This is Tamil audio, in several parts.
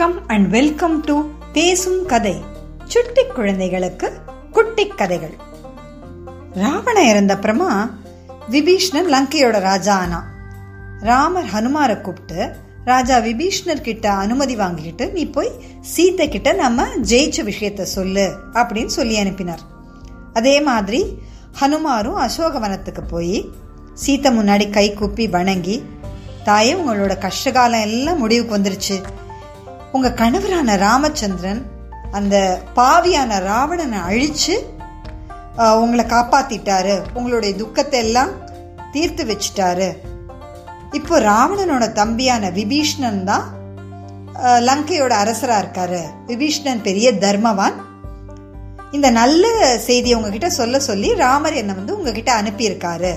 வணக்கம் அண்ட் வெல்கம் டு பேசும் கதை சுட்டி குழந்தைகளுக்கு குட்டி கதைகள். ராவண இறந்தப்புறமா விபீஷ்ணன் லங்கையோட ராஜா ஆனா ராமர் ஹனுமாரை கூப்பிட்டு ராஜா விபீஷ்ணர் கிட்ட அனுமதி வாங்கிக்கிட்டு நீ போய் சீத்தை கிட்ட நம்ம ஜெயிச்ச விஷயத்த சொல்லு அப்படின்னு சொல்லி அனுப்பினார். அதே மாதிரி ஹனுமாரும் அசோகவனத்துக்கு போய் சீத்தை முன்னாடி கை கூப்பி வணங்கி தாயே உங்களோட கஷ்டகாலம் எல்லாம் முடிவுக்கு வந்துருச்சு. உங்க கணவரான ராமச்சந்திரன் அந்த பாவியான ராவணனை அழிச்சு உங்களை காப்பாத்திட்டாரு. உங்களுடைய துக்கத்தை எல்லாம் தீர்த்து வச்சிட்டாரு. இப்போ ராவணனோட தம்பியான விபீஷ்ணன் தான் லங்கையோட அரசராக இருக்காரு. விபீஷ்ணன் பெரிய தர்மவான். இந்த நல்ல செய்தியை உங்ககிட்ட சொல்ல சொல்லி ராமர் என்னை வந்து உங்ககிட்ட அனுப்பியிருக்காரு.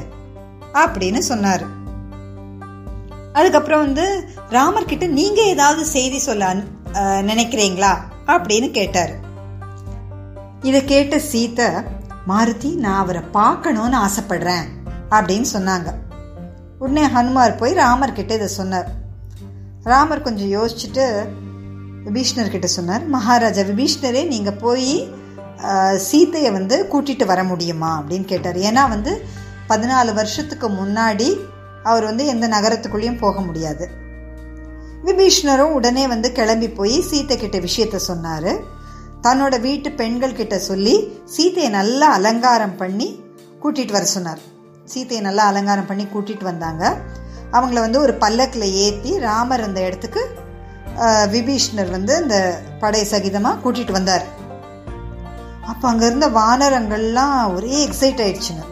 அப்படின்னு சொன்னார். அதுக்கப்புறம் வந்து ராமர் கிட்ட நீங்க ஏதாவது செய்தி சொல்ல நினைக்கிறீங்களா? அப்படின்னு கேட்டாரு. இதை கேட்ட சீத்தை மாருதி நான் அவரை பார்க்கணும்னு ஆசைப்படுறேன் அப்படின்னு சொன்னாங்க. உடனே ஹனுமார் போய் ராமர் கிட்ட இதை சொன்னார். ராமர் கொஞ்சம் யோசிச்சுட்டு விபீஷ்ணர் கிட்ட சொன்னார் மகாராஜா விபீஷ்ணரே நீங்க போய் சீத்தையை சீதையை வந்து கூட்டிட்டு வர முடியுமா? அப்படின்னு கேட்டார். ஏன்னா வந்து பதினாலு வருஷத்துக்கு முன்னாடி அவர் வந்து எந்த நகரத்துக்குள்ளேயும் போக முடியாது. விபீஷ்ணரும் உடனே வந்து கிளம்பி போய் சீத்தை கிட்ட விஷயத்த சொன்னாரு. தன்னோட வீட்டு பெண்கள் கிட்ட சொல்லி சீத்தையை நல்லா அலங்காரம் பண்ணி கூட்டிகிட்டு வர சொன்னார். சீத்தையை நல்லா அலங்காரம் பண்ணி கூட்டிகிட்டு வந்தாங்க. அவங்கள வந்து ஒரு பல்லக்கில் ஏற்றி ராமர் அந்த இடத்துக்கு விபீஷ்ணர் வந்து இந்த படை சகிதமாக கூட்டிகிட்டு வந்தார். அப்போ அங்கே இருந்த வானரங்கள்லாம் ஒரே எக்ஸைட் ஆயிடுச்சுங்க.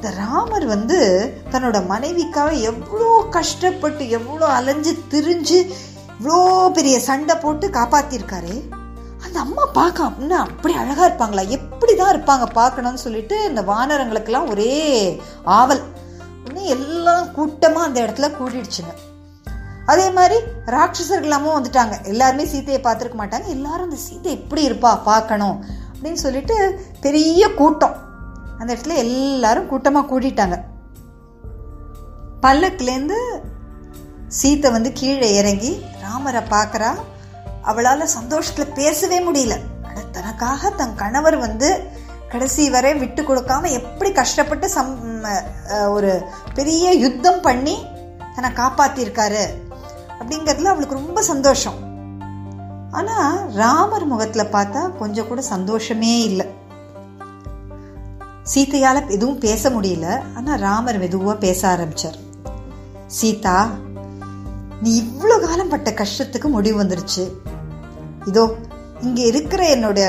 இந்த ராமர் வந்து தன்னோட மனைவிக்காக எவ்வளோ கஷ்டப்பட்டு எவ்வளோ அலைஞ்சு திரிஞ்சு இவ்வளோ பெரிய சண்டை போட்டு காப்பாத்திருக்காரு. அந்த அம்மா பார்க்க அப்படின்னா அப்படி அழகா இருப்பாங்களா? எப்படி தான் இருப்பாங்க பார்க்கணும்னு சொல்லிட்டு இந்த வானரங்களுக்கெல்லாம் ஒரே ஆவல். உடனே எல்லாம் கூட்டமாக அந்த இடத்துல கூட்டிடுச்சுங்க. அதே மாதிரி ராட்சசர்களாமும் வந்துட்டாங்க. எல்லாருமே சீதையை பார்த்துருக்க மாட்டாங்க. எல்லாரும் அந்த சீத்தை எப்படி இருப்பா பார்க்கணும் அப்படின்னு சொல்லிட்டு பெரிய கூட்டம். அந்த இடத்துல எல்லாரும் கூட்டமாக கூட்டிட்டாங்க பல்லக்குலேருந்து சீத்தை வந்து கீழே இறங்கி ராமரை பார்க்குறா. அவளால் சந்தோஷத்தில் பேசவே முடியல. தனக்காக தன் கணவர் வந்து கடைசி வரை விட்டு கொடுக்காம எப்படி கஷ்டப்பட்டு சம் ஒரு பெரிய யுத்தம் பண்ணி தன்னை காப்பாற்றியிருக்காரு அப்படிங்கிறதுல அவளுக்கு ரொம்ப சந்தோஷம். ஆனால் ராமர் முகத்தில் பார்த்தா கொஞ்சம் கூட சந்தோஷமே இல்லை. சீத்தையால் எதுவும் பேச முடியல. ஆனால் ராமர் மெதுவாக பேச ஆரம்பிச்சார். சீதா நீ இவ்வளோ காலம் பட்ட கஷ்டத்துக்கு முடிவு வந்துருச்சு. இதோ இங்கே இருக்கிற என்னோட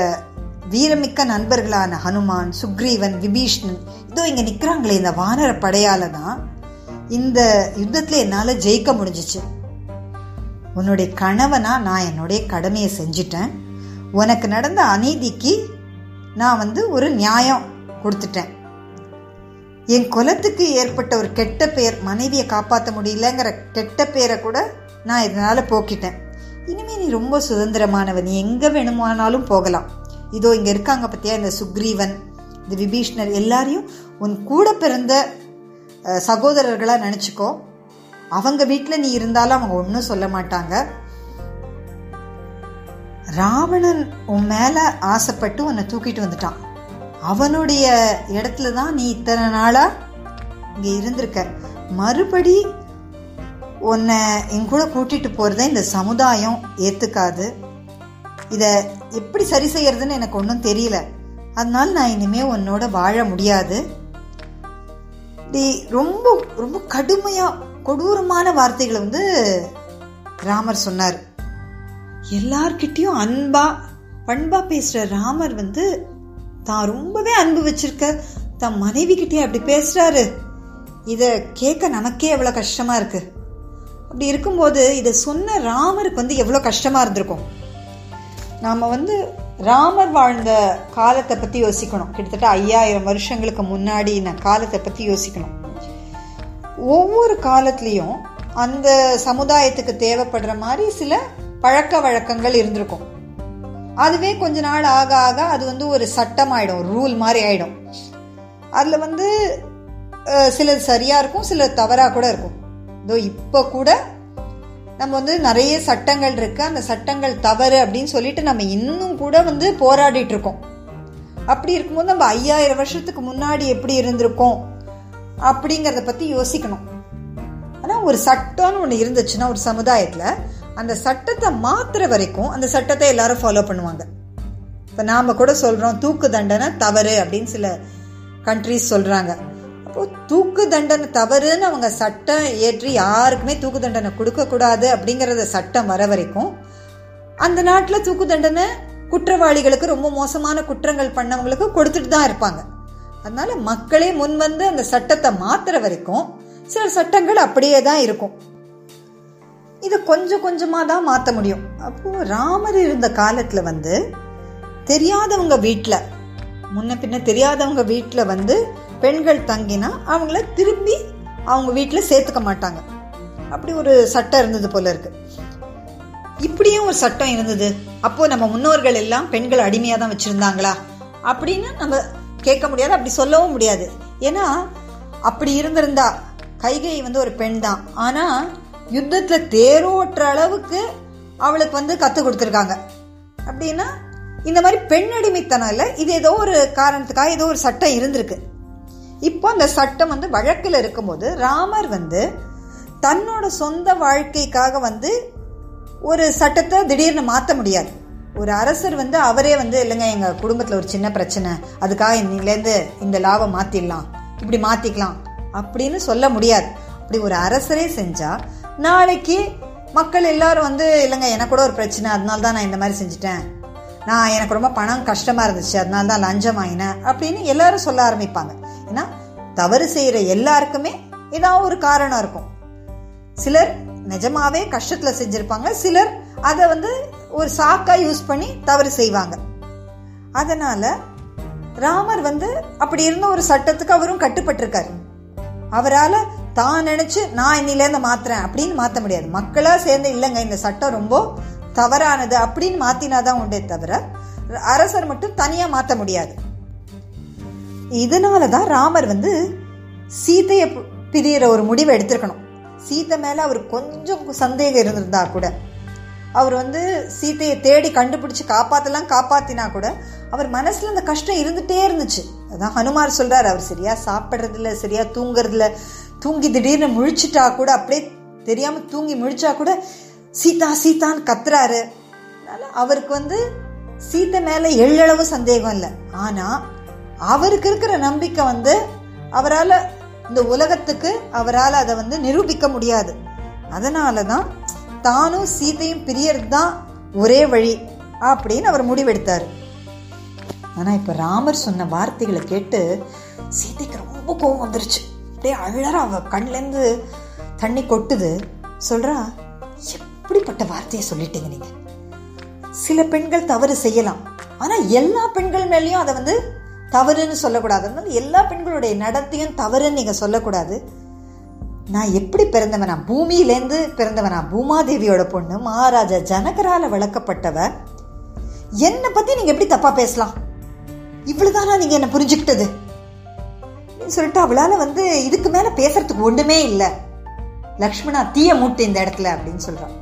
வீரமிக்க நண்பர்களான ஹனுமான் சுக்ரீவன் விபீஷ்ணன் இதோ இங்கே நிற்கிறாங்களே இந்த வானர படையால தான். இந்த யுத்தத்தில் என்னால் ஜெயிக்க முடிஞ்சிச்சு. உன்னுடைய கணவனா நான் என்னுடைய கடமையை செஞ்சிட்டேன். உனக்கு நடந்த அநீதிக்கு நான் வந்து ஒரு நியாயம். கொடுத்துட்டேன். என் குலத்துக்கு ஏற்பட்ட ஒரு கெட்ட பெயர் மனைவியை காப்பாற்ற முடியலங்கிற கெட்ட பேரை கூட நான் இதனால் போக்கிட்டேன். இனிமே நீ ரொம்ப சுதந்திரமானவன். நீ எங்கே வேணுமானாலும் போகலாம். இதோ இங்கே இருக்காங்க பற்றியா இந்த சுக்ரீவன் இந்த விபீஷ்ணர் எல்லாரையும் உன் கூட பிறந்த சகோதரர்களாக நினச்சிக்கோ. அவங்க வீட்டில் நீ இருந்தாலும் அவங்க ஒன்றும் சொல்ல மாட்டாங்க. ராவணன் உன் மேலே ஆசைப்பட்டு உன்னை தூக்கிட்டு வந்துட்டான். அவனுடைய இடத்துல தான் நீ இத்தனை நாளாக இங்கே இருந்திருக்க. மறுபடி உன்னை என் கூட கூட்டிட்டு போகிறத இந்த சமுதாயம் ஏற்றுக்காது இதை எப்படி சரி செய்யறதுன்னு எனக்கு ஒன்றும் தெரியல. அதனால நான் இனிமேல் உன்னோட வாழ முடியாது. இப்படி ரொம்ப ரொம்ப கடுமையாக கொடூரமான வார்த்தைகளை வந்து ராமர் சொன்னார். எல்லார்கிட்டேயும் அன்பா பண்பா பேசுகிற ராமர் வந்து தான் ரொம்பவே அன்பு வச்சிருக்க. தன் மனைவி கிட்டே அப்படி பேசுறாரு. இத கேட்க நமக்கே எவ்வளவு கஷ்டமா இருக்கு. அப்படி இருக்கும்போது இதை சொன்ன ராமருக்கு வந்து எவ்வளோ கஷ்டமா இருந்திருக்கும். நாம வந்து ராமர் வாழ்ந்த காலத்தை பத்தி யோசிக்கணும். கிட்டத்தட்ட ஐயாயிரம் வருஷங்களுக்கு முன்னாடி நான் காலத்தை பத்தி யோசிக்கணும். ஒவ்வொரு காலத்துலேயும் அந்த சமுதாயத்துக்கு தேவைப்படுற மாதிரி சில பழக்க வழக்கங்கள் இருந்திருக்கும். அதுவே கொஞ்ச நாள் ஆக ஆக அது வந்து ஒரு சட்டம் ஆயிடும் ரூல் மாதிரி ஆயிடும். அதில் வந்து சிலது சரியா இருக்கும் சிலது தவறா கூட இருக்கும். இதோ இப்போ கூட நம்ம வந்து நிறைய சட்டங்கள் இருக்கு. அந்த சட்டங்கள் தவறு அப்படின்னு சொல்லிட்டு நம்ம இன்னும் கூட வந்து போராடிட்டு இருக்கோம். அப்படி இருக்கும்போது நம்ம ஐயாயிரம் வருஷத்துக்கு முன்னாடி எப்படி இருந்திருக்கோம் அப்படிங்கிறத பத்தி யோசிக்கணும். ஆனா ஒரு சட்டம்னு ஒன்று இருந்துச்சுன்னா ஒரு சமுதாயத்துல அந்த சட்டத்தை மாத்துற வரைக்கும் அந்த சட்டத்தை எல்லாரும் ஃபாலோ பண்ணுவாங்க. இப்போ நாம் கூட சொல்கிறோம் தூக்கு தண்டனை தவறு அப்படின்னு சில கண்ட்ரிஸ் சொல்கிறாங்க அப்போ தூக்கு தண்டனை தவறுன்னு அவங்க சட்டம் ஏற்றி யாருக்குமே தூக்கு தண்டனை கொடுக்கக்கூடாது அப்படிங்கிறத சட்டம் வர வரைக்கும் அந்த நாட்டில் தூக்கு தண்டனை குற்றவாளிகளுக்கு ரொம்ப மோசமான குற்றங்கள் பண்ணவங்களுக்கு கொடுத்துட்டு தான் இருப்பாங்க. அதனால மக்களே முன் வந்து அந்த சட்டத்தை மாத்துற வரைக்கும் சில சட்டங்கள் அப்படியே தான் இருக்கும். இதை கொஞ்சம் கொஞ்சமாக தான் மாற்ற முடியும். அப்போது ராமர் இருந்த காலத்தில் வந்து தெரியாதவங்க வீட்டில் முன்ன பின்ன தெரியாதவங்க வீட்டில் வந்து பெண்கள் தங்கினா அவங்கள திரும்பி அவங்க வீட்டில் சேர்த்துக்க மாட்டாங்க. அப்படி ஒரு சட்டம் இருந்தது போல இருக்கு. இப்படியும் ஒரு சட்டம் இருந்தது. அப்போ நம்ம முன்னோர்கள் எல்லாம் பெண்கள் அடிமையாக தான் வச்சுருந்தாங்களா? அப்படின்னு நம்ம கேட்க முடியாது அப்படி சொல்லவும் முடியாது. ஏன்னா அப்படி இருந்திருந்தா கைகை வந்து ஒரு பெண் தான் ஆனால் யுத்தத்துல தேரோட்டுற அளவுக்கு அவளுக்கு வந்து கற்றுக் கொடுத்துருக்காங்க. அப்படின்னா இந்த மாதிரி பெண்ணடிமைத்தனம் இல்லை இது ஏதோ ஒரு காரணத்துக்காக ஏதோ ஒரு சட்டம் இருந்திருக்கு. இப்போ அந்த சட்டம் வந்து வழக்கில் இருக்கும்போது ராமர் வந்து தன்னோட சொந்த வாழ்க்கைக்காக வந்து ஒரு சட்டத்தை திடீர்னு மாற்ற முடியாது. ஒரு அரசர் வந்து அவரே வந்து இல்லைங்க எங்கள் குடும்பத்தில் ஒரு சின்ன பிரச்சனை அதுக்காக இன்னிலேருந்து இந்த லாபம் மாற்றிடலாம் இப்படி மாற்றிக்கலாம் அப்படின்னு சொல்ல முடியாது. அப்படி ஒரு அரசரே செஞ்சால் நாளைக்கு மக்கள் எல்லாரும் வந்து இல்லைங்க எனக்கு கூட ஒரு பிரச்சனை. அதனால தான் நான் இந்த மாதிரி செஞ்சுட்டேன். நான் எனக்கு ரொம்ப பணம் கஷ்டமாக இருந்துச்சு. அதனால தான் லஞ்சம் வாங்கினேன் அப்படின்னு எல்லாரும் சொல்ல ஆரம்பிப்பாங்க. ஏன்னா தவறு செய்கிற எல்லாருக்குமே ஏதாவது ஒரு காரணம் இருக்கும். சிலர் நிஜமாவே கஷ்டத்தில் செஞ்சுருப்பாங்க. சிலர் அதை வந்து ஒரு சாக்காக யூஸ் பண்ணி தவறு செய்வாங்க. அதனால ராமர் வந்து அப்படி இருந்த ஒரு சட்டத்துக்கு அவரும் கட்டுப்பட்டிருக்காரு. அவரால் தான் நினச்சி நான் இன்னிலேருந்து மாற்றுறேன் அப்படின்னு மாற்ற முடியாது. மக்களாக சேர்ந்து இல்லைங்க இந்த சட்டம் ரொம்ப தவறானது அப்படின்னு மாத்தினாதான் உண்டே தவிர அரசர் மட்டும் தனியாக மாற்ற முடியாது. இதனால தான் ராமர் வந்து சீதையை பிரியற ஒரு முடிவை எடுத்திருக்கணும். சீத்தை மேலே அவர் கொஞ்சம் சந்தேகம் இருந்திருந்தா கூட அவர் வந்து சீத்தையை தேடி கண்டுபிடிச்சு காப்பாற்றலாம் காப்பாத்தினா கூட அவர் மனசில் அந்த கஷ்டம் இருந்துகிட்டே இருந்துச்சு. அதான் ஹனுமார் சொல்கிறார் அவர் சரியாக சாப்பிட்றதில்ல சரியாக தூங்குறதில்ல தூங்கி திடீர்னு முழிச்சிட்டா கூட அப்படியே தெரியாம தூங்கி முழிச்சா கூட சீதா சீதான்னு கத்துறாரு. அதனால அவருக்கு வந்து சீத்தை மேல எள்ளளவு சந்தேகம் இல்லை. ஆனா அவருக்கு இருக்கிற நம்பிக்கை வந்து அவரால் இந்த உலகத்துக்கு அவரால் அதை வந்து நிரூபிக்க முடியாது. அதனால தான் தானும் சீத்தையும் பிரியறது தான் ஒரே வழி அப்படின்னு அவர் முடிவெடுத்தார். ஆனால் இப்போ ராமர் சொன்ன வார்த்தைகளை கேட்டு சீதைக்கு ரொம்ப கோபம் வந்துருச்சு. அப்படியே அழற அவ கண்லேருந்து தண்ணி கொட்டுது. சொல்றா எப்படிப்பட்ட வார்த்தையை சொல்லிட்டீங்க நீங்க? சில பெண்கள் தவறு செய்யலாம். ஆனா எல்லா பெண்கள் மேலேயும் அதை வந்து தவறுன்னு சொல்லக்கூடாது. அதனால எல்லா பெண்களுடைய நடத்தையும் தவறுன்னு நீங்க சொல்லக்கூடாது. நான் எப்படி பிறந்தவனா? பூமியிலேருந்து பிறந்தவனா? பூமாதேவியோட பொண்ணு மகாராஜா ஜனகரால வளர்க்கப்பட்டவ. என்னை பத்தி நீங்க எப்படி தப்பா பேசலாம்? இவ்வளவுதானா நீங்க என்ன புரிஞ்சுக்கிட்டது? அப்படின்னு சொல்லிட்டு அவளால வந்து இதுக்கு மேல பேசுறதுக்கு ஒண்ணுமே இல்லை. லக்ஷ்மணா தீய மூட்டு இந்த இடத்துல அப்படின்னு சொல்றான்.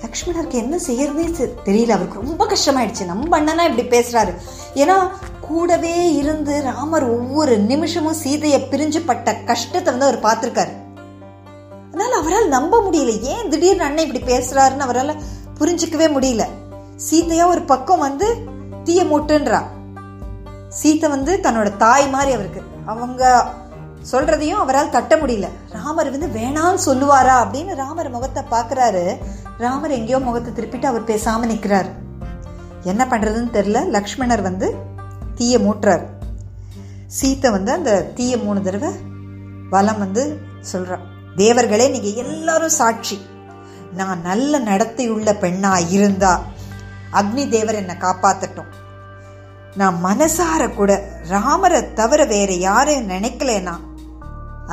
லக்ஷ்மணருக்கு என்ன செய்யறதே தெரியல. அவருக்கு ரொம்ப கஷ்டமாயிடுச்சு. நம்ம அண்ணனா இப்படி பேசுறாரு. ஏன்னா கூடவே இருந்து ராமர் ஒவ்வொரு நிமிஷமும் சீதையை பிரிஞ்சு பட்ட கஷ்டத்தை வந்து அவர் பார்த்திருக்காரு. அதனால அவரால் நம்ப முடியல. ஏன் திடீர்னு அண்ணன் இப்படி பேசுறாருன்னு அவரால் புரிஞ்சுக்கவே முடியல. சீதையா ஒரு பக்கம் வந்து தீய மூட்டுன்றா சீத்தை வந்து தன்னோட தாய் மாதிரி அவருக்கு. அவங்க சொல்றதையும் அவரால் தட்ட முடியல. ராமர் வந்து வேணான்னு சொல்லுவாரா அப்படின்னு ராமர் முகத்தை பார்க்குறாரு. ராமர் எங்கேயோ முகத்தை திருப்பிட்டு அவர் பேசாம நிற்கிறார் என்ன பண்ணுறதுன்னு தெரியல. லக்ஷ்மணர் வந்து தீய மூட்டுறார். சீத்தை வந்து அந்த தீய மூணு தடவை வலம் வந்து சொல்றான் தேவர்களே நீங்கள் எல்லாரும் சாட்சி. நான் நல்ல நடத்தையுள்ள பெண்ணாக இருந்தா அக்னி தேவர் என்னை காப்பாற்றட்டும் நான் மனசார கூட ராமரை தவிர வேற யாரையும் நினைக்கலனா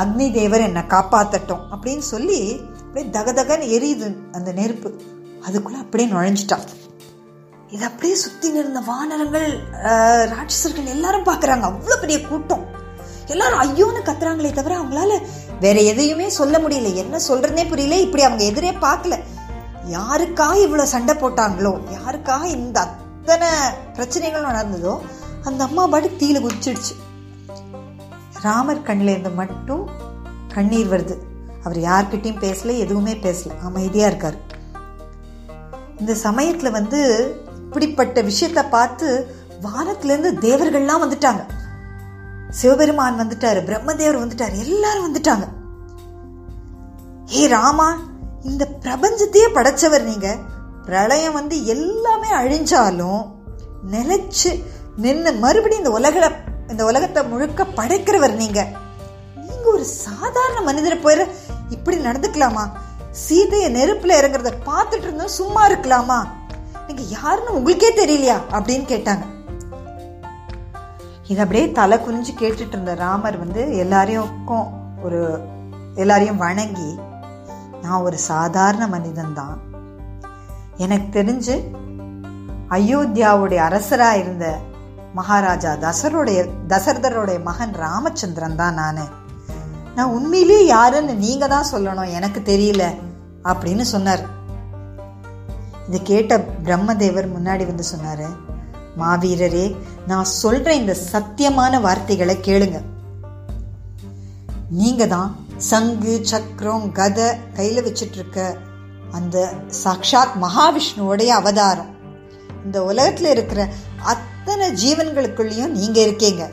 அக்னி தேவர் என்னை காப்பாத்தட்டும் அப்படின்னு சொல்லி அப்படியே தகதகன்னு எரியுது அந்த நெருப்பு. அதுக்குள்ள அப்படியே நுழைஞ்சிட்டான் இது அப்படியே சுத்தி நிறந்த வானரங்கள் ராட்சசர்கள் எல்லாரும் பாக்குறாங்க அவ்வளவு பெரிய கூட்டம். எல்லாரும் ஐயோன்னு கத்துறாங்களே தவிர அவங்களால வேற எதையுமே சொல்ல முடியல. என்ன சொல்றதுனே புரியல. இப்படி அவங்க எதிரே பார்க்கல. யாருக்காக இவ்வளவு சண்டை போட்டாங்களோ யாருக்காக இந்த அத்தனை பிரச்சனைகள் நடந்ததோ அந்த அம்மா பாட்டு தீல குதிச்சிடுச்சு. ராமர் கண்ணில் இருந்து மட்டும் கண்ணீர் வருது. அவர் யார்கிட்டையும் பேசல எதுவுமே பேசல. அமைதியாக இருக்கார். இந்த சமயத்தில் வந்து இப்படிப்பட்ட விஷயத்த பார்த்து வானத்திலேருந்து தேவர்கள்லாம் வந்துட்டாங்க. சிவபெருமான் வந்துட்டாரு பிரம்மதேவர் வந்துட்டாரு எல்லாரும் வந்துட்டாங்க. ஏ ராமா இந்த பிரபஞ்சத்தையே படைச்சவர் நீங்கள் பிரளயம் வந்து எல்லாமே அழிஞ்சாலும் நிலச்சி நின்று மறுபடியும் இந்த உலகில் இந்த உலகத்தை முழுக்க படைக்கிறவர் நீங்கள் நீங்கள் ஒரு சாதாரண மனிதரை போயிட இப்படி நடந்துக்கலாமா? சீதையை நெருப்பில் இறங்குறத பார்த்துட்டு இருந்தோம் சும்மா இருக்கலாமா? நீங்கள் யாருன்னு உங்களுக்கே தெரியலையா? அப்படின்னு கேட்டாங்க. இது அப்படியே தலை குனிஞ்சு கேட்டுட்டு இருந்த ராமர் வந்து எல்லாரையும் ஒரு எல்லாரையும் வணங்கி நான் ஒரு சாதாரண மனிதன்தான். எனக்கு தெரிஞ்சு அயோத்தியாவுடைய அரசராக இருந்த மகாராஜா தசருடைய தசரதருடைய மகன் ராமச்சந்திரன் தான் நான். நான் உண்மையிலேயே யாருன்னு நீங்கள் தான் சொல்லணும் எனக்கு தெரியல அப்படின்னு சொன்னார். இதை கேட்ட பிரம்மதேவர் முன்னாடி வந்து சொன்னார் மாவீரரே நான் சொல்கிற இந்த சத்தியமான வார்த்தைகளை கேளுங்க. நீங்கள் தான் சங்கு சக்கரம் கதை கையில் வச்சிட்ருக்க அந்த சாக்ஷாத் மகாவிஷ்ணுவோடைய அவதாரம். இந்த உலகத்தில் இருக்கிற அத்தனை ஜீவன்களுக்குள்ளேயும் நீங்கள் இருக்கீங்க.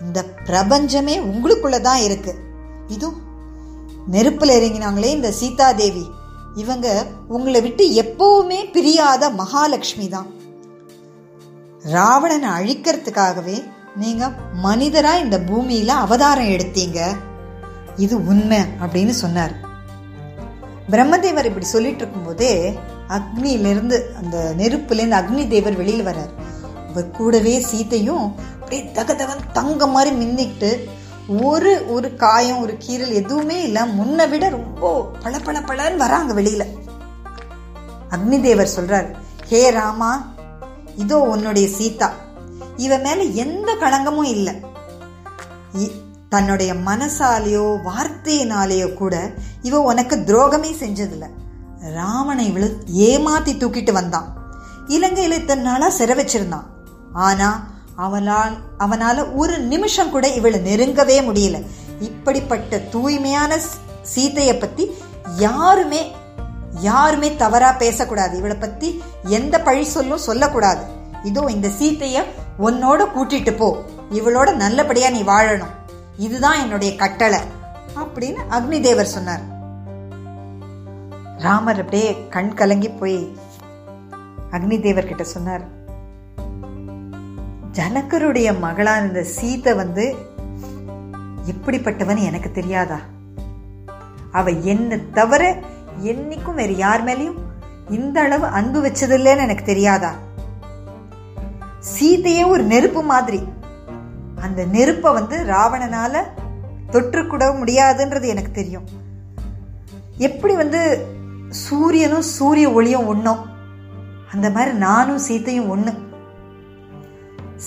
இந்த பிரபஞ்சமே உங்களுக்குள்ள தான் இருக்கு. இது நெருப்பில் இறங்கினாங்களே இந்த சீதாதேவி. இவங்க உங்களை விட்டு எப்பவுமே பிரியாத மகாலட்சுமி தான். ராவணனை அழிக்கிறதுக்காகவே நீங்க மனிதரா இந்த பூமியில அவதாரம் எடுத்தீங்க. இது உண்மை அப்படின்னு சொன்னார். பிரம்மதேவர் இப்படி சொல்லிட்டு இருக்கும்போதே அக்னியிலிருந்து அந்த நெருப்புலேருந்து அக்னி தேவர் வெளியில் வர்றார். அவர் கூடவே சீத்தையும் அப்படியே தகதகன் தங்க மாதிரி மின்னிட்டு ஒரு ஒரு காயம் ஒரு கீரல் எதுவுமே இல்லை முன்னை விட ரொம்ப பள பள பளன்னு வராங்க வெளியில. அக்னி தேவர் சொல்றார் ஹே ராமா இதோ உன்னுடைய சீதா. இவ மேல எந்த களங்கமும் இல்லை. தன்னுடைய மனசாலேயோ வார்த்தையினாலேயோ கூட இவ உனக்கு துரோகமே செஞ்சதில்ல. ராமனை விழு ஏமாத்தி தூக்கிட்டு வந்தான். இலங்கையில இத்தனை நாளாக சிற வச்சிருந்தான். ஆனா அவனால் அவனால ஒரு நிமிஷம் கூட இவளை நெருங்கவே முடியல. இப்படிப்பட்ட தூய்மையான சீதைய பத்தி யாருமே யாருமே தவறா பேசக்கூடாது. இவளை பத்தி எந்த பழி சொல்லும் சொல்லக்கூடாது. இதோ இந்த சீத்தைய உன்னோட கூட்டிட்டு போ. இவளோட நல்லபடியா நீ வாழணும். இதுதான் என்னுடைய கட்டளை அப்படின்னு அக்னி தேவர் சொன்னார். ராமர் அப்படியே கண் கலங்கி போய் அக்னி தேவர் கிட்ட சொன்னார் ஜனக்கருடைய மகளா இருந்த சீதை வந்து எப்படிப்பட்டவன் எனக்கு தெரியாதா? அவ என்ன தவிர என்னைக்கும் வேற யார் மேலேயும் இந்த அளவு அன்பு வச்சதில்லைன்னு எனக்கு தெரியாதா? சீதையே ஒரு நெருப்பு மாதிரி அந்த நெருப்பை வந்து ராவணனால தொற்றுக்கூட முடியாதுன்றது எனக்கு தெரியும். எப்படி வந்து சூரியனும் சூரிய ஒளியும் ஒன்றும் அந்த மாதிரி நானும் சீத்தையும் ஒன்று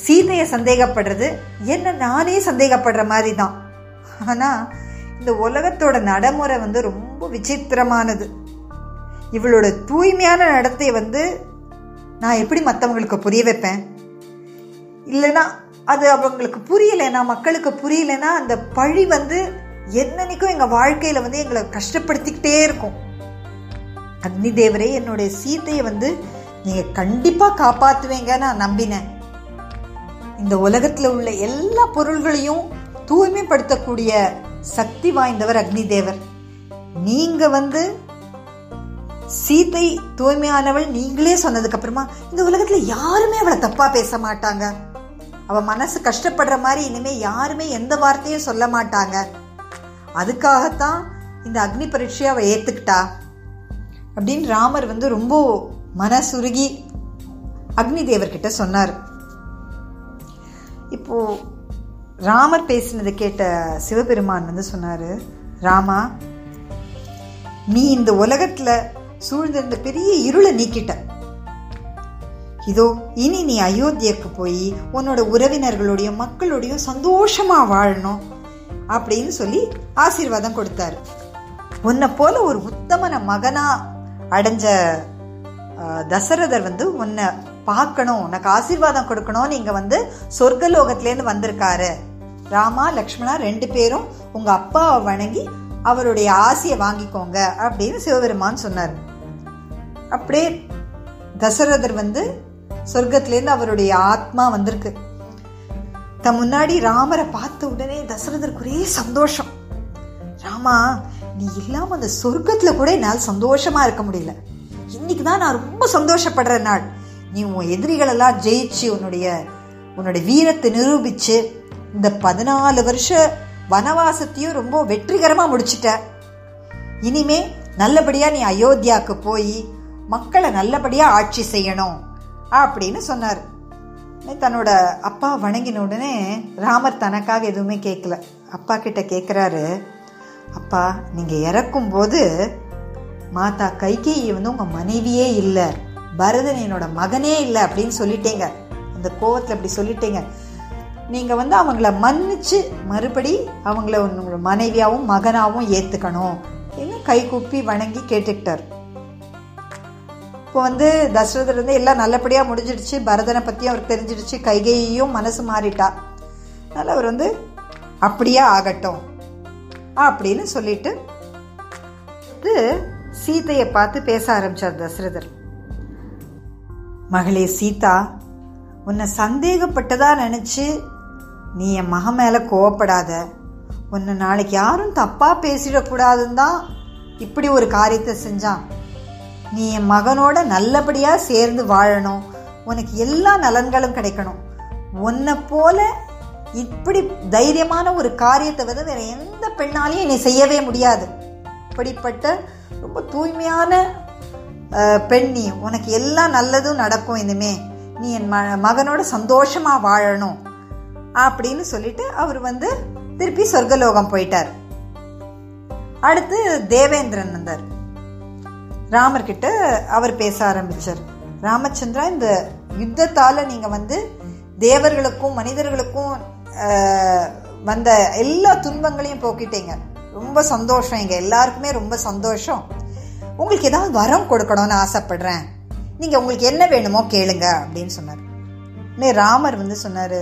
சீதையை சந்தேகப்படுறது என்ன நானே சந்தேகப்படுற மாதிரி தான் ஆனால் இந்த உலகத்தோட நடைமுறை வந்து ரொம்ப விசித்திரமானது. இவளோட தூய்மையான நடத்தை வந்து நான் எப்படி மற்றவங்களுக்கு புரிய வைப்பேன்? இல்லைன்னா அது அவங்களுக்கு புரியலைன்னா மக்களுக்கு புரியலைன்னா அந்த பழி வந்து என்னன்னைக்கும் எங்கள் வாழ்க்கையில் வந்து எங்களை கஷ்டப்படுத்திக்கிட்டே இருக்கும். அக்னி தேவரே என்னுடைய சீத்தையை வந்து நீங்கள் கண்டிப்பாக காப்பாற்றுவீங்க நான் நம்பினேன். இந்த உலகத்தில் உள்ள எல்லா பொருள்களையும் தூய்மைப்படுத்தக்கூடிய சக்தி வாய்ந்தவர் அக்னி தேவர். நீங்கள் வந்து சீத்தை தூய்மையானவள் நீங்களே சொன்னதுக்கு அப்புறமா இந்த உலகத்தில் யாருமே அவளை தப்பாக பேச மாட்டாங்க. அவன் மனசு கஷ்டப்படுற மாதிரி இனிமே யாருமே எந்த வார்த்தையும் சொல்ல மாட்டாங்க. அதுக்காகத்தான் இந்த அக்னி பரீட்சையை அவள் ஏற்றுக்கிட்டா அப்படின்னு ராமர் வந்து ரொம்ப மனசுருகி அக்னி தேவர்கிட்ட சொன்னார். இப்போ ராமர் பேசினதை கேட்ட சிவபெருமான் வந்து சொன்னார் ராமா நீ இந்த உலகத்தில் சூழ்ந்திருந்த பெரிய இருளை நீக்கிட்ட. இதோ இனி நீ அயோத்தியக்கு போய் உன்னோட உறவினர்களோடையும் மக்களோடையும் சந்தோஷமா வாழணும் அப்படின்னு சொல்லி ஆசீர்வாதம் கொடுத்தாரு. உன்னை போல ஒரு உத்தமன மகனா அடைஞ்ச தசரதர் வந்து உன்னை பார்க்கணும் உனக்கு ஆசீர்வாதம் கொடுக்கணும் நீங்க வந்து சொர்க்கலோகத்திலேருந்து வந்திருக்காரு. ராமா லக்ஷ்மணா ரெண்டு பேரும் உங்க அப்பாவை வணங்கி அவருடைய ஆசையை வாங்கிக்கோங்க அப்படின்னு சிவபெருமான் சொன்னார். அப்படியே தசரதர் வந்து சொர்க்கத்திலேருந்து அவருடைய ஆத்மா வந்திருக்கு. தன் முன்னாடி ராமரை பார்த்த உடனே தசரதருக்கு ஒரே சந்தோஷம். ராமா நீ இல்லாம அந்த சொர்க்கத்துல கூட என்னால் சந்தோஷமா இருக்க முடியல. இன்னைக்கு தான் நான் ரொம்ப சந்தோஷப்படுற நாள். நீ உன் எதிரிகளெல்லாம் ஜெயிச்சு உன்னுடைய உன்னுடைய வீரத்தை நிரூபிச்சு இந்த பதினாலு வருஷ வனவாசத்தையும் ரொம்ப வெற்றிகரமா முடிச்சிட்ட. இனிமே நல்லபடியா நீ அயோத்தியாவுக்கு போய் மக்களை நல்லபடியா ஆட்சி செய்யணும். அப்படின்னு சொன்னார். தன்னோட அப்பா வணங்கின உடனே ராமர் தனக்காக எதுவுமே கேட்கல அப்பா கிட்ட கேட்குறாரு அப்பா நீங்கள் இறக்கும்போது மாதா கைகேயி வந்து உங்கள் மனைவியே இல்லை. பரதன் என்னோட மகனே இல்லை அப்படின்னு சொல்லிட்டேங்க. அந்த கோவத்தில் அப்படி சொல்லிட்டேங்க. நீங்கள் வந்து அவங்கள மன்னிச்சு மறுபடி அவங்கள உங்களோட மனைவியாகவும் மகனாகவும் ஏற்றுக்கணும் அப்படின்னு கை கூப்பி வணங்கி கேட்டுக்கிட்டார். இப்போ வந்து தசரதர் வந்து எல்லாம் நல்லபடியாக முடிஞ்சிடுச்சு. பரதனை பற்றியும் அவருக்கு தெரிஞ்சிடுச்சு. கைகையையும் மனசு மாறிட்டா. அதனால் அவர் வந்து அப்படியே ஆகட்டும். அப்படின்னு சொல்லிட்டு இது சீதையை பார்த்து பேச ஆரம்பிச்சார் தசரதர். மகளே சீதா உன்னை சந்தேகப்பட்டதா நினச்சி நீ என் மகன் மேலே கோவப்படாத. உன்னை நாளைக்கு யாரும் தப்பாக பேசிடக்கூடாதுன்னு தான் இப்படி ஒரு காரியத்தை செஞ்சான். நீ என் மகனோட நல்லபடியாக சேர்ந்து வாழணும். உனக்கு எல்லா நலன்களும் கிடைக்கணும். உன்னை போல இப்படி தைரியமான ஒரு காரியத்தை வந்து வேற எந்த பெண்ணாலையும் நீ செய்யவே முடியாது. இப்படிப்பட்ட ரொம்ப தூய்மையான பெண் நீ. உனக்கு எல்லாம் நல்லதும் நடக்கும் இனிமே. நீ என் ம மகனோட சந்தோஷமாக வாழணும். அப்படின்னு சொல்லிட்டு அவர் வந்து திருப்பி சொர்க்கலோகம் போயிட்டார். அடுத்து தேவேந்திரன் வந்தார். ராமர்கிட்ட அவர் பேச ஆரம்பித்தார் ராமச்சந்திரா இந்த யுத்தத்தால் நீங்கள் வந்து தேவர்களுக்கும் மனிதர்களுக்கும் வந்த எல்லா துன்பங்களையும் போக்கிட்டீங்க. ரொம்ப சந்தோஷம். இங்கே எல்லாருக்குமே ரொம்ப சந்தோஷம். உங்களுக்கு ஏதாவது வரம் கொடுக்கணும்னு ஆசைப்படுறேன். நீங்கள் உங்களுக்கு என்ன வேணுமோ கேளுங்க அப்படின்னு சொன்னார். உடனே ராமர் வந்து சொன்னார்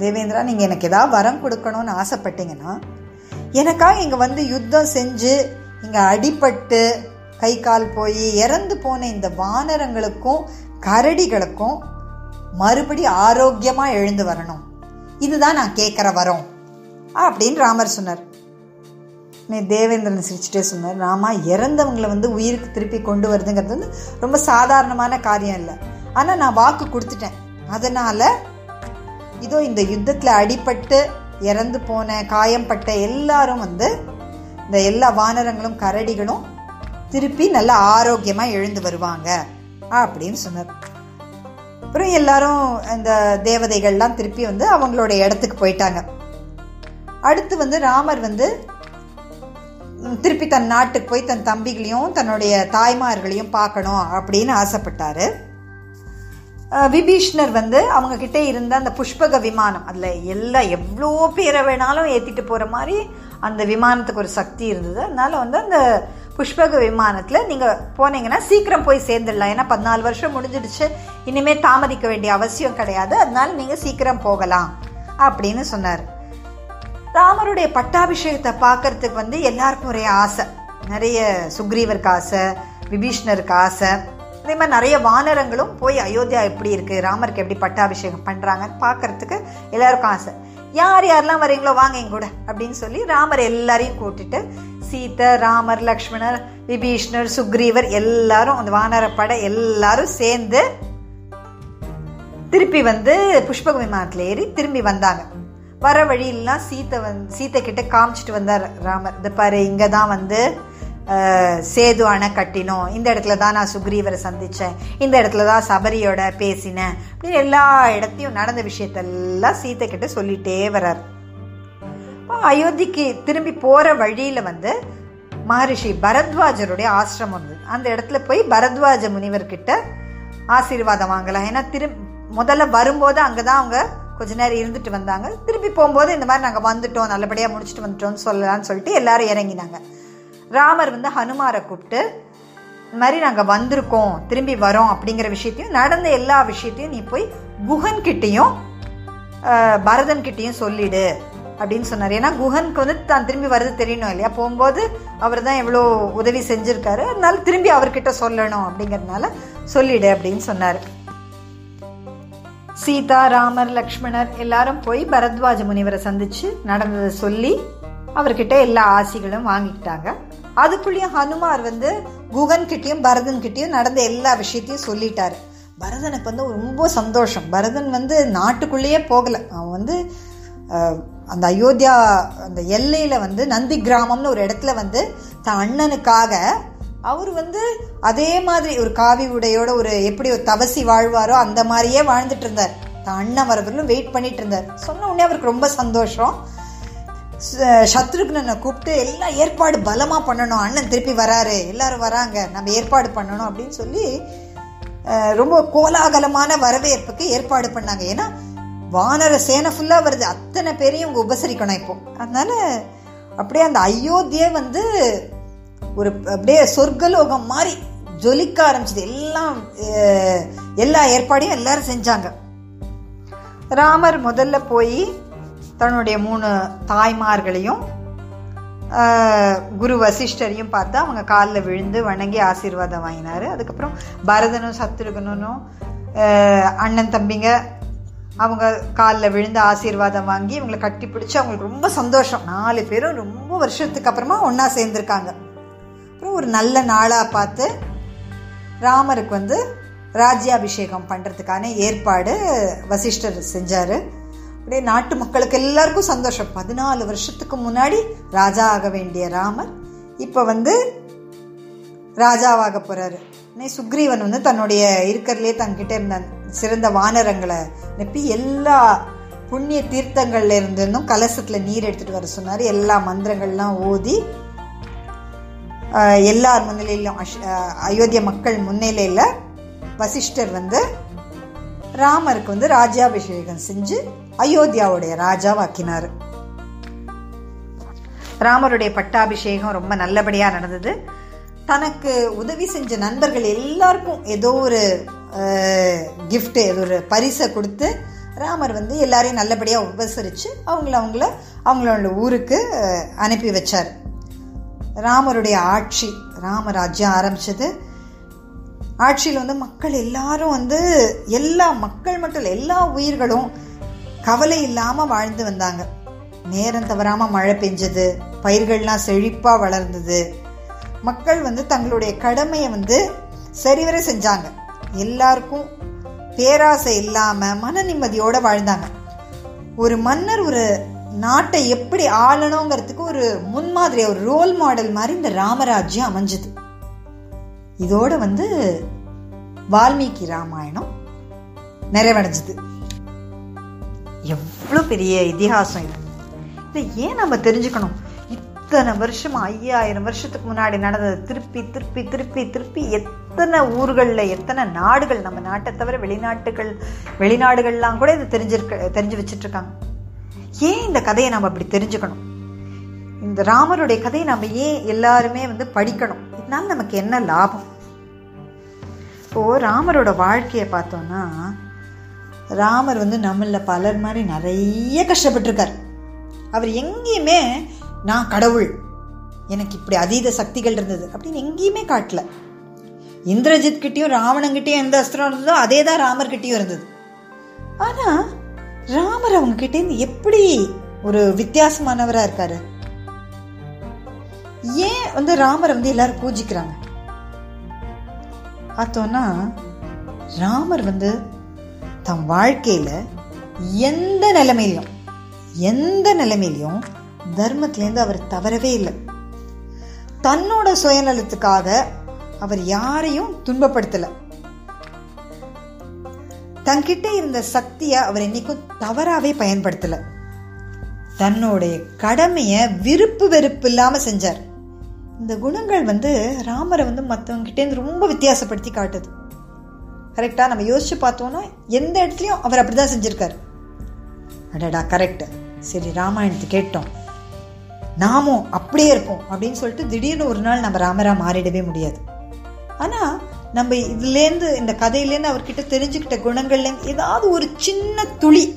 தேவேந்திரா நீங்கள் எனக்கு ஏதாவது வரம் கொடுக்கணும்னு ஆசைப்பட்டீங்கன்னா எனக்காக இங்கே வந்து யுத்தம் செஞ்சு இங்கே அடிபட்டு கை கால் போய் இறந்து போன இந்த வானரங்களுக்கும் கரடிகளுக்கும் மறுபடி ஆரோக்கியமா எழுந்து வரணும். இதுதான் நான் கேட்குற வரோம். அப்படின்னு ராமர் சொன்னார். நீ தேவேந்திரன் சிரிச்சுட்டே சொன்னார் ராமா இறந்தவங்களை வந்து உயிருக்கு திருப்பி கொண்டு வருதுங்கிறது வந்து ரொம்ப சாதாரணமான காரியம் இல்லை. ஆனால் நான் வாக்கு கொடுத்துட்டேன். அதனால இதோ இந்த யுத்தத்தில் அடிபட்டு இறந்து போன காயம்பட்ட எல்லாரும் வந்து இந்த எல்லா வானரங்களும் கரடிகளும் திருப்பி நல்லா ஆரோக்கியமாக எழுந்து வருவாங்க அப்படின்னு சொன்னார். அப்புறம் எல்லாரும் அந்த தேவதைகள்லாம் திருப்பி வந்து அவங்களோட இடத்துக்கு போயிட்டாங்க. அடுத்து வந்து ராமர் வந்து திருப்பி தன் நாட்டுக்கு போய் தன் தம்பிகளையும் தன்னுடைய தாய்மார்களையும் பார்க்கணும் அப்படின்னு ஆசைப்பட்டாரு. விபீஷ்ணர் வந்து அவங்க கிட்டே இருந்த அந்த புஷ்பக விமானம் அதில் எல்லா எவ்வளோ பேரை வேணாலும் ஏற்றிட்டு போகிற மாதிரி அந்த விமானத்துக்கு ஒரு சக்தி இருந்தது. அதனால வந்து அந்த புஷ்பக விமானத்தில் நீங்கள் போனீங்கன்னா சீக்கிரம் போய் சேர்ந்துடலாம். ஏன்னா பதினாலு வருஷம் முடிஞ்சிடுச்சு. இனிமேல் தாமதிக்க வேண்டிய அவசியம் கிடையாது. அதனால நீங்கள் சீக்கிரம் போகலாம் அப்படின்னு சொன்னார். ராமருடைய பட்டாபிஷேகத்தை பார்க்கறதுக்கு வந்து எல்லாருக்கும் ஒரே ஆசை. நிறைய சுக்ரீவருக்கு ஆசை விபீஷ்ணருக்கு ஆசை. அதே மாதிரி நிறைய வானரங்களும் போய் அயோத்தியா எப்படி இருக்குது ராமருக்கு எப்படி பட்டாபிஷேகம் பண்ணுறாங்கன்னு பார்க்கறதுக்கு எல்லாருக்கும் ஆசை. யார் யாரெல்லாம் வரீங்களோ வாங்க எங்க கூட அப்படின்னு சொல்லி ராமர் எல்லாரையும் கூட்டிட்டு சீத்தை ராமர் லக்ஷ்மணர் விபீஷ்ணர் சுக்ரீவர் எல்லாரும் அந்த வானரப்படை எல்லாரும் சேர்ந்து திருப்பி வந்து புஷ்பக விமானத்தில் ஏறி திரும்பி வந்தாங்க. வர வழியிலாம் சீத்தை வந் சீத்தை கிட்ட காமிச்சிட்டு வந்தார் ராமர். இந்த பாரு இங்கே தான் வந்து சேது அணை கட்டினோம். இந்த இடத்துல தான் நான் சுக்ரீவரை சந்தித்தேன் இந்த இடத்துல தான் சபரியோட பேசினேன். அப்படின்னு எல்லா இடத்தையும் நடந்த விஷயத்தெல்லாம் சீத்தை கிட்ட சொல்லிட்டே வர்றார். அயோத்திக்கு திரும்பி போகிற வழியில் வந்து மகரிஷி பரத்வாஜருடைய ஆசிரமம் இருந்தது. அந்த இடத்துல போய் பரத்வாஜ முனிவர்கிட்ட ஆசீர்வாதம் வாங்கலாம். ஏன்னா திரு முதல்ல வரும்போது அங்கே தான் அவங்க கொஞ்ச நேரம் இருந்துட்டு வந்தாங்க. திரும்பி போகும்போது இந்த மாதிரி நாங்கள் வந்துட்டோம் நல்லபடியாக முடிச்சுட்டு வந்துட்டோம்னு சொல்லலாம்னு சொல்லிட்டு எல்லாரும் இறங்கினாங்க. ராமர் வந்து ஹனுமாரை கூப்பிட்டு இந்த மாதிரி நாங்கள் வந்திருக்கோம் திரும்பி வரோம் அப்படிங்கிற விஷயத்தையும் நடந்த எல்லா விஷயத்தையும் நீ போய் குஹன் பரதன்கிட்டையும் சொல்லிடு. அப்படின்னு சொன்னார். ஏன்னா குஹனுக்கு வந்து தான் திரும்பி வர்றது தெரியணும் இல்லையா? போகும்போது அவர் தான் எவ்வளோ உதவி செஞ்சுருக்காரு. அதனால திரும்பி அவர்கிட்ட சொல்லணும் அப்படிங்கிறதுனால சொல்லிடு அப்படின்னு சொன்னார். சீதா ராமர் லக்ஷ்மணர் எல்லாரும் போய் பரத்வாஜ முனிவரை சந்திச்சு நடந்ததை சொல்லி அவர்கிட்ட எல்லா ஆசிகளும் வாங்கிக்கிட்டாங்க. அதுக்குள்ளேயும் ஹனுமார் வந்து குகன் கிட்டேயும் பரதன் கிட்டேயும் நடந்த எல்லா விஷயத்தையும் சொல்லிட்டாரு. பரதனுக்கு வந்து ரொம்ப சந்தோஷம். பரதன் வந்து நாட்டுக்குள்ளேயே போகலை. அவன் வந்து அந்த அயோத்தியா அந்த எல்லையில் வந்து நந்தி கிராமம்னு ஒரு இடத்துல வந்து தன் அண்ணனுக்காக அவர் வந்து அதே மாதிரி ஒரு காவி உடையோட ஒரு எப்படி ஒரு தவசி வாழ்வாரோ அந்த மாதிரியே வாழ்ந்துட்டு இருந்தார். தான் அண்ணன் வரவர்களும் வெயிட் பண்ணிட்டு இருந்தார். சொன்ன உடனே அவருக்கு ரொம்ப சந்தோஷம். சத்ருக்னனை கூப்பிட்டு எல்லாம் ஏற்பாடு பலமாக பண்ணணும். அண்ணன் திருப்பி வராரு. எல்லாரும் வராங்க. நம்ம ஏற்பாடு பண்ணணும். அப்படின்னு சொல்லி ரொம்ப கோலாகலமான வரவேற்புக்கு ஏற்பாடு பண்ணாங்க. ஏன்னா வானர சேனை ஃபுல்லாக வருது. அத்தனை பேரையும் இவங்க உபசரிக்கணும் இப்போ. அதனால அப்படியே அந்த அயோத்தியே வந்து ஒரு அப்படியே சொர்க்கலோகம் மாதிரி ஜொலிக்க ஆரம்பிச்சது. எல்லாம் எல்லா ஏற்பாடையும் எல்லாரும் செஞ்சாங்க. ராமர் முதல்ல போய் தன்னுடைய மூணு தாய்மார்களையும் குரு வசிஷ்டரையும் பார்த்து அவங்க காலில் விழுந்து வணங்கி ஆசீர்வாதம் வாங்கினார். அதுக்கப்புறம் பரதனும் சத்ருகனும் அண்ணன் தம்பிங்க அவங்க காலில் விழுந்து ஆசீர்வாதம் வாங்கி இவங்களை கட்டி பிடிச்சி அவங்களுக்கு ரொம்ப சந்தோஷம். நாலு பேரும் ரொம்ப வருஷத்துக்கு அப்புறமா ஒன்றா சேர்ந்துருக்காங்க. அப்புறம் ஒரு நல்ல நாளாக பார்த்து ராமருக்கு வந்து ராஜ்யாபிஷேகம் பண்ணுறதுக்கான ஏற்பாடு வசிஷ்டர் செஞ்சார். அப்படியே நாட்டு மக்களுக்கு எல்லாருக்கும் சந்தோஷம். பதினாலு வருஷத்துக்கு முன்னாடி ராஜா ஆக வேண்டிய ராமர் இப்போ வந்து ராஜாவாக போகிறாரு சுக்ரீவன் வந்து தன்னுடைய இருக்கிறதுலே தங்கிட்ட இருந்த சிறந்த வானரங்களை நெப்பி எல்லா புண்ணிய தீர்த்தங்கள்ல இருந்தும் கலசத்தில் நீர் எடுத்துகிட்டு வர சொன்னார். எல்லா மந்திரங்கள்லாம் ஓதி எல்லார் முன்னிலையிலும் அயோத்திய மக்கள் முன்னிலையில் வசிஷ்டர் வந்து ராமருக்கு வந்து ராஜாபிஷேகம் செஞ்சு அயோத்தியாவுடைய ராஜாவாக்கினார். ராமருடைய பட்டாபிஷேகம் ரொம்ப நல்லபடியாக நடந்தது. தனக்கு உதவி செஞ்ச நண்பர்கள் எல்லாருக்கும் ஏதோ ஒரு கிஃப்ட்டு ஒரு பரிசை கொடுத்து ராமர் வந்து எல்லாரையும் நல்லபடியாக உபசரித்து அவங்கள அவங்கள அவங்களோட ஊருக்கு அனுப்பி வச்சார். ராமருடைய ஆட்சி ராமராஜ்யம் ஆரம்பித்தது ஆட்சியில் வந்து மக்கள் எல்லாரும் வந்து எல்லா மக்கள் மட்டும் இல்லை எல்லா உயிர்களும் கவலை இல்லாமல் வாழ்ந்து வந்தாங்க. நேரம் தவறாமல் மழை பெஞ்சது பயிர்கள்லாம் செழிப்பாக வளர்ந்தது. மக்கள் வந்து தங்களுடைய கடமையை வந்து சரிவர செஞ்சாங்க. எல்லாருக்கும் பேராசை இல்லாமல் மன நிம்மதியோடு வாழ்ந்தாங்க. ஒரு மன்னர் ஒரு நாட்டை எப்படி ஆளணுங்கிறதுக்கு ஒரு முன்மாதிரி ஒரு ரோல் மாடல் மாதிரி இந்த ராமராஜ்யம் அமைஞ்சது. இதோட வந்து வால்மீகி ராமாயணம் நிறைவடைஞ்சது. எவ்வளோ பெரிய இதிகாசம் இது. இதை ஏன் நம்ம தெரிஞ்சுக்கணும்? இத்தனை வருஷம் ஐயாயிரம் வருஷத்துக்கு முன்னாடி நடந்தது திருப்பி திருப்பி திருப்பி திருப்பி எத்தனை ஊர்களில் எத்தனை நாடுகள் நம்ம நாட்டை தவிர வெளிநாட்டுகள் வெளிநாடுகள்லாம் கூட இதை தெரிஞ்சிருக்க தெரிஞ்சு வச்சுட்ருக்காங்க. ஏன் இந்த கதையை நம்ம அப்படி தெரிஞ்சுக்கணும்? இந்த ராமருடைய கதையை நம்ம ஏன் எல்லாருமே வந்து படிக்கணும்? இதனால நமக்கு என்ன லாபம்? இப்போது ராமரோட வாழ்க்கையை பார்த்தோன்னா ராமர் வந்து நம்மள பலர் மாதிரி நிறைய கஷ்டப்பட்டிருக்கார். அவர் எங்கேயுமே நான் கடவுள் எனக்கு இப்படி அதீத சக்திகள் இருந்தது அப்படின்னு எங்கேயுமே காட்டல. இந்திரஜித் கிட்டேயும் ராவணங்கிட்டேயும் எந்த அஸ்திரம் இருந்ததோ அதே தான் ராமர்கிட்டயும் இருந்தது. ஆனால் ராமர் அவங்க கிட்டேருந்து எப்படி ஒரு வித்தியாசமானவராக இருக்காரு? ஏன் வந்து ராமரை வந்து எல்லாரும் பூஜிக்கிறாங்க? பார்த்தோன்னா ராமர் வந்து தன் வாழ்க்கையில் எந்த நிலைமையிலையும் எந்த நிலைமையிலையும் தர்மத்திலேருந்து அவர் தவறவே இல்லை. தன்னோட சுயநலத்துக்காக அவர் யாரையும் துன்பப்படுத்தலை. தன்கிட்ட இருந்த சக்தியை அவர் என்னைக்கும் தவறாவே பயன்படுத்தலை. தன்னுடைய கடமையை விருப்பு வெறுப்பு இல்லாமல் செஞ்சார். இந்த குணங்கள் வந்து ராமரை வந்து மற்றவங்கிட்டேருந்து ரொம்ப வித்தியாசப்படுத்தி காட்டுது. கரெக்டாக நம்ம யோசிச்சு பார்த்தோன்னா எந்த இடத்துலையும் அவர் அப்படி தான் செஞ்சுருக்கார். அடடா கரெக்ட் சரி ராமாயணத்தை கேட்டோம். நாமும் அப்படியே இருப்போம் அப்படின்னு சொல்லிட்டு திடீர்னு ஒரு நாள் நம்ம ராமரா மாறிடவே முடியாது. ஆனால் நம்ம இதுலேருந்து இந்த கதையிலேருந்து அவர்கிட்ட தெரிஞ்சுக்கிட்ட குணங்கள்லேருந்து ஏதாவது ஒரு சின்ன துளி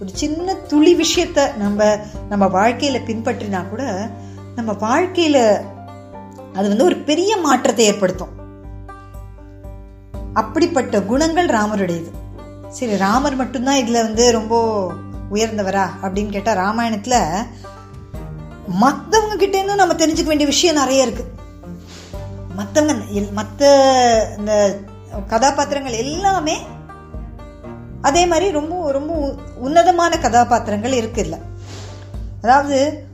ஒரு சின்ன துளி விஷயத்த நம்ம நம்ம வாழ்க்கையில் பின்பற்றினா கூட நம்ம வாழ்க்கையில் அது வந்து ஒரு பெரிய மாற்றத்தை ஏற்படுத்தும். அப்படிப்பட்ட குணங்கள் ராமருடையது. சரி ராமர் மட்டும்தான் இதில் வந்து ரொம்ப உயர்ந்தவரா? அப்படின்னு கேட்டால் ராமாயணத்தில் மற்றவங்க கிட்டேருந்து நம்ம தெரிஞ்சுக்க வேண்டிய விஷயம் நிறைய இருக்குது மற்றவங்க மற்ற இந்த கதாபாத்திரங்கள் எல்லாமே அதே மாதிரி ரொம்ப ரொம்ப உன்னதமான கதாபாத்திரங்கள் இருக்கு இல்லை அதாவது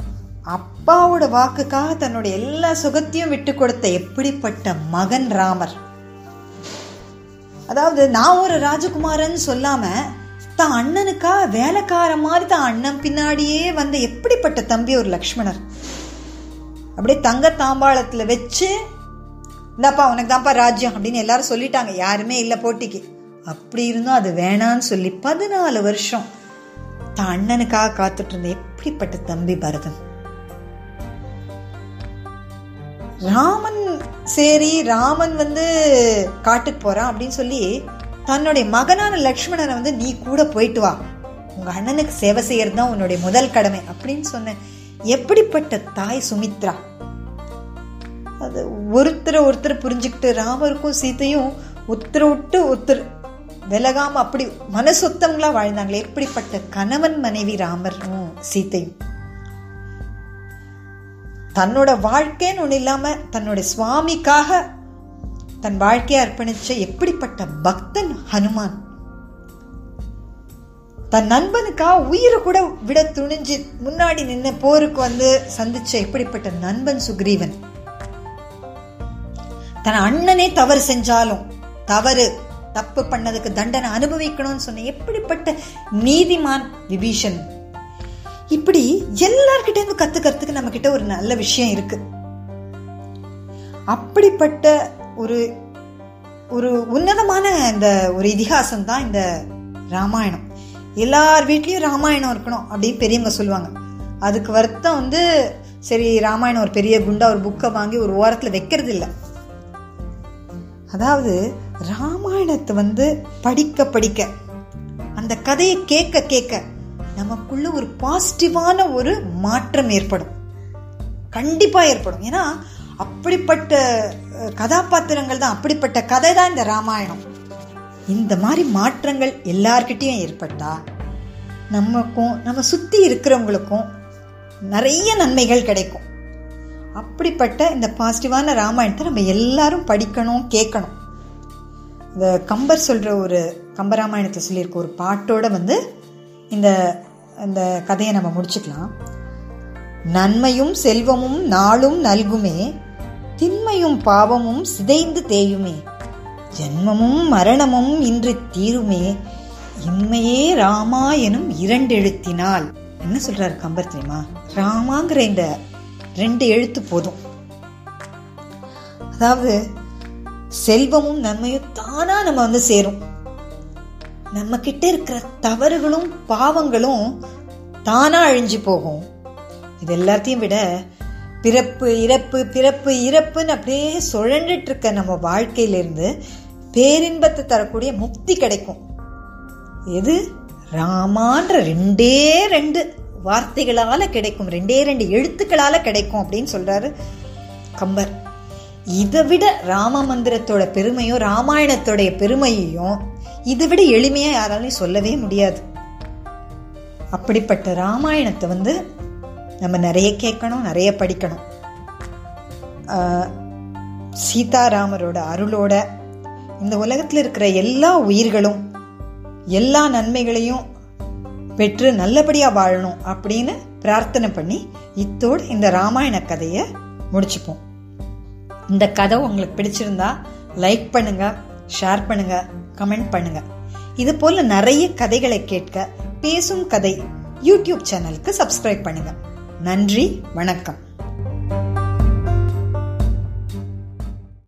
அப்பாவோட வாக்குக்காக தன்னுடைய எல்லா சுகத்தையும் விட்டு கொடுத்த எப்படிப்பட்ட மகன் ராமர். அதாவது நான் ஒரு ராஜகுமாரன் சொல்லாம தான் அண்ணனுக்கா வேலைக்கார மாதிரி தான் அண்ணன் பின்னாடியே வந்த எப்படிப்பட்ட தம்பி ஒரு லக்ஷ்மணர்? அப்படியே தங்க தாம்பாளத்துல வச்சு இந்தாப்பா உனக்கு தான்ப்பா ராஜ்யம் அப்படின்னு எல்லாரும் சொல்லிட்டாங்க. யாருமே இல்லை போட்டிக்கு. அப்படி இருந்தும் அது வேணான்னு சொல்லி பதினாலு வருஷம் தான் அண்ணனுக்காக காத்துட்டு இருந்த எப்படிப்பட்ட தம்பி பரதன். ராமன் சரி ராமன் வந்து காட்டுக்கு போறான் அப்படின்னு சொல்லி தன்னுடைய மகனான லக்ஷ்மணனை வந்து நீ கூட போயிட்டு வா. உங்க அண்ணனுக்கு சேவை செய்யறது தான் உன்னுடைய முதல் கடமை அப்படின்னு சொன்ன எப்படிப்பட்ட தாய் சுமித்ரா? அது ஒருத்தரை ஒருத்தர் புரிஞ்சுக்கிட்டு ராமருக்கும் சீத்தையும் ஒருத்தரை விட்டு ஒருத்தர் விலகாமல் அப்படி மனசொத்தவங்களா வாழ்ந்தாங்களே. எப்படிப்பட்ட கணவன் மனைவி ராமரும் சீத்தையும். தன்னோட வாழ்க்கைன்னு ஒன்று இல்லாமல் தன்னோட சுவாமிக்காக தன் வாழ்க்கையை அர்ப்பணிச்ச எப்படிப்பட்ட பக்தன் ஹனுமான். தன் நண்பனுக்காக உயிரை கூட விட துணிஞ்சு முன்னாடி நின்று போருக்கு வந்து சந்திச்ச எப்படிப்பட்ட நண்பன் சுக்ரீவன். தன் அண்ணனே தவறு செஞ்சாலும் தவறு தப்பு பண்ணதுக்கு தண்டனை அனுபவிக்கணும்னு சொன்ன எப்படிப்பட்ட நீதிமான் விபீஷன்? இப்படி எல்லார்கிட்ட இருந்து கத்துக்கிறதுக்கு நம்ம கிட்ட ஒரு நல்ல விஷயம் இருக்கு. அப்படிப்பட்ட ஒரு ஒரு உன்னதமான இந்த ஒரு இதிகாசம் தான் இந்த ராமாயணம். எல்லார் வீட்லயும் ராமாயணம் இருக்கணும் அப்படின்னு பெரியவங்க சொல்லுவாங்க. அதுக்கு வருத்தம் வந்து சரி ராமாயணம் ஒரு பெரிய குண்டா ஒரு புக்கை வாங்கி ஒரு ஓரத்துல வைக்கிறது இல்லை அதாவது ராமாயணத்தை வந்து படிக்க படிக்க அந்த கதையை கேட்க கேட்க நமக்குள்ள ஒரு பாசிட்டிவான ஒரு மாற்றம் ஏற்படும். கண்டிப்பாக ஏற்படும். ஏன்னா அப்படிப்பட்ட கதாபாத்திரங்கள் தான் அப்படிப்பட்ட கதை தான் இந்த ராமாயணம். இந்த மாதிரி மாற்றங்கள் எல்லார்கிட்டையும் ஏற்பட்டா நமக்கும் நம்ம சுற்றி இருக்கிறவங்களுக்கும் நிறைய நன்மைகள் கிடைக்கும். அப்படிப்பட்ட இந்த பாசிட்டிவான ராமாயணத்தை நம்ம எல்லாரும் படிக்கணும் கேட்கணும். இந்த கம்பர் சொல்கிற ஒரு கம்பராமாயணத்தை சொல்லியிருக்க ஒரு பாட்டோட வந்து இந்த இந்த கதையை நம்ம முடிச்சுக்கலாம். நன்மையும் செல்வமும் நாளும் நல்குமே திண்மையும் பாவமும் சிதைந்து தேயுமே ஜென்மமும் மரணமும் இன்று தீருமே இம்மையே ராமா எனும் இரண்டெழுத்தினால். என்ன சொல்றாரு கம்பர் தெரியுமா? ராமாங்கிற இந்த ரெண்டு எழுத்து போதும். அதாவது செல்வமும் நன்மையும் தானா நம்ம வந்து சேரும். நம்ம கிட்ட இருக்கிற தவறுகளும் பாவங்களும் தானா அழிஞ்சு போகும். இது எல்லாத்தையும் விட பிறப்பு இறப்பு பிறப்பு இறப்புன்னு அப்படியே சுழண்டுட்டு இருக்க நம்ம வாழ்க்கையிலிருந்து பேரின்பத்தை தரக்கூடிய முக்தி கிடைக்கும். எது? ராமான்ற ரெண்டே ரெண்டு. வார்த்தைகளால கிடைக்கும். ரெண்டே ரெண்டு எழுத்துக்களால கிடைக்கும் அப்படின்னு சொல்றாரு கம்பர். இதை விட ராம மந்திரத்தோட பெருமையும் ராமாயணத்தோடைய பெருமையையும் இதை விட எளிமையா யாராலையும் சொல்லவே முடியாது. அப்படிப்பட்ட ராமாயணத்தை வந்து நம்ம நிறைய கேட்கணும் நிறைய படிக்கணும். சீதாராமரோட அருளோட இந்த உலகத்தில் இருக்கிற எல்லா உயிர்களும் எல்லா நன்மைகளையும் பெற்று நல்லபடியா வாழணும் அப்படின்னு பிரார்த்தனை பண்ணி இத்தோடு இந்த ராமாயண கதையை முடிச்சுப்போம். இந்த கதை உங்களுக்கு பிடிச்சிருந்தா லைக் பண்ணுங்க ஷேர் பண்ணுங்க கமெண்ட் பண்ணுங்க. இது போல நிறைய கதைகளை கேட்க பேசும் கதை யூடியூப் சேனலுக்கு சப்ஸ்கிரைப் பண்ணுங்க. நன்றி வணக்கம்.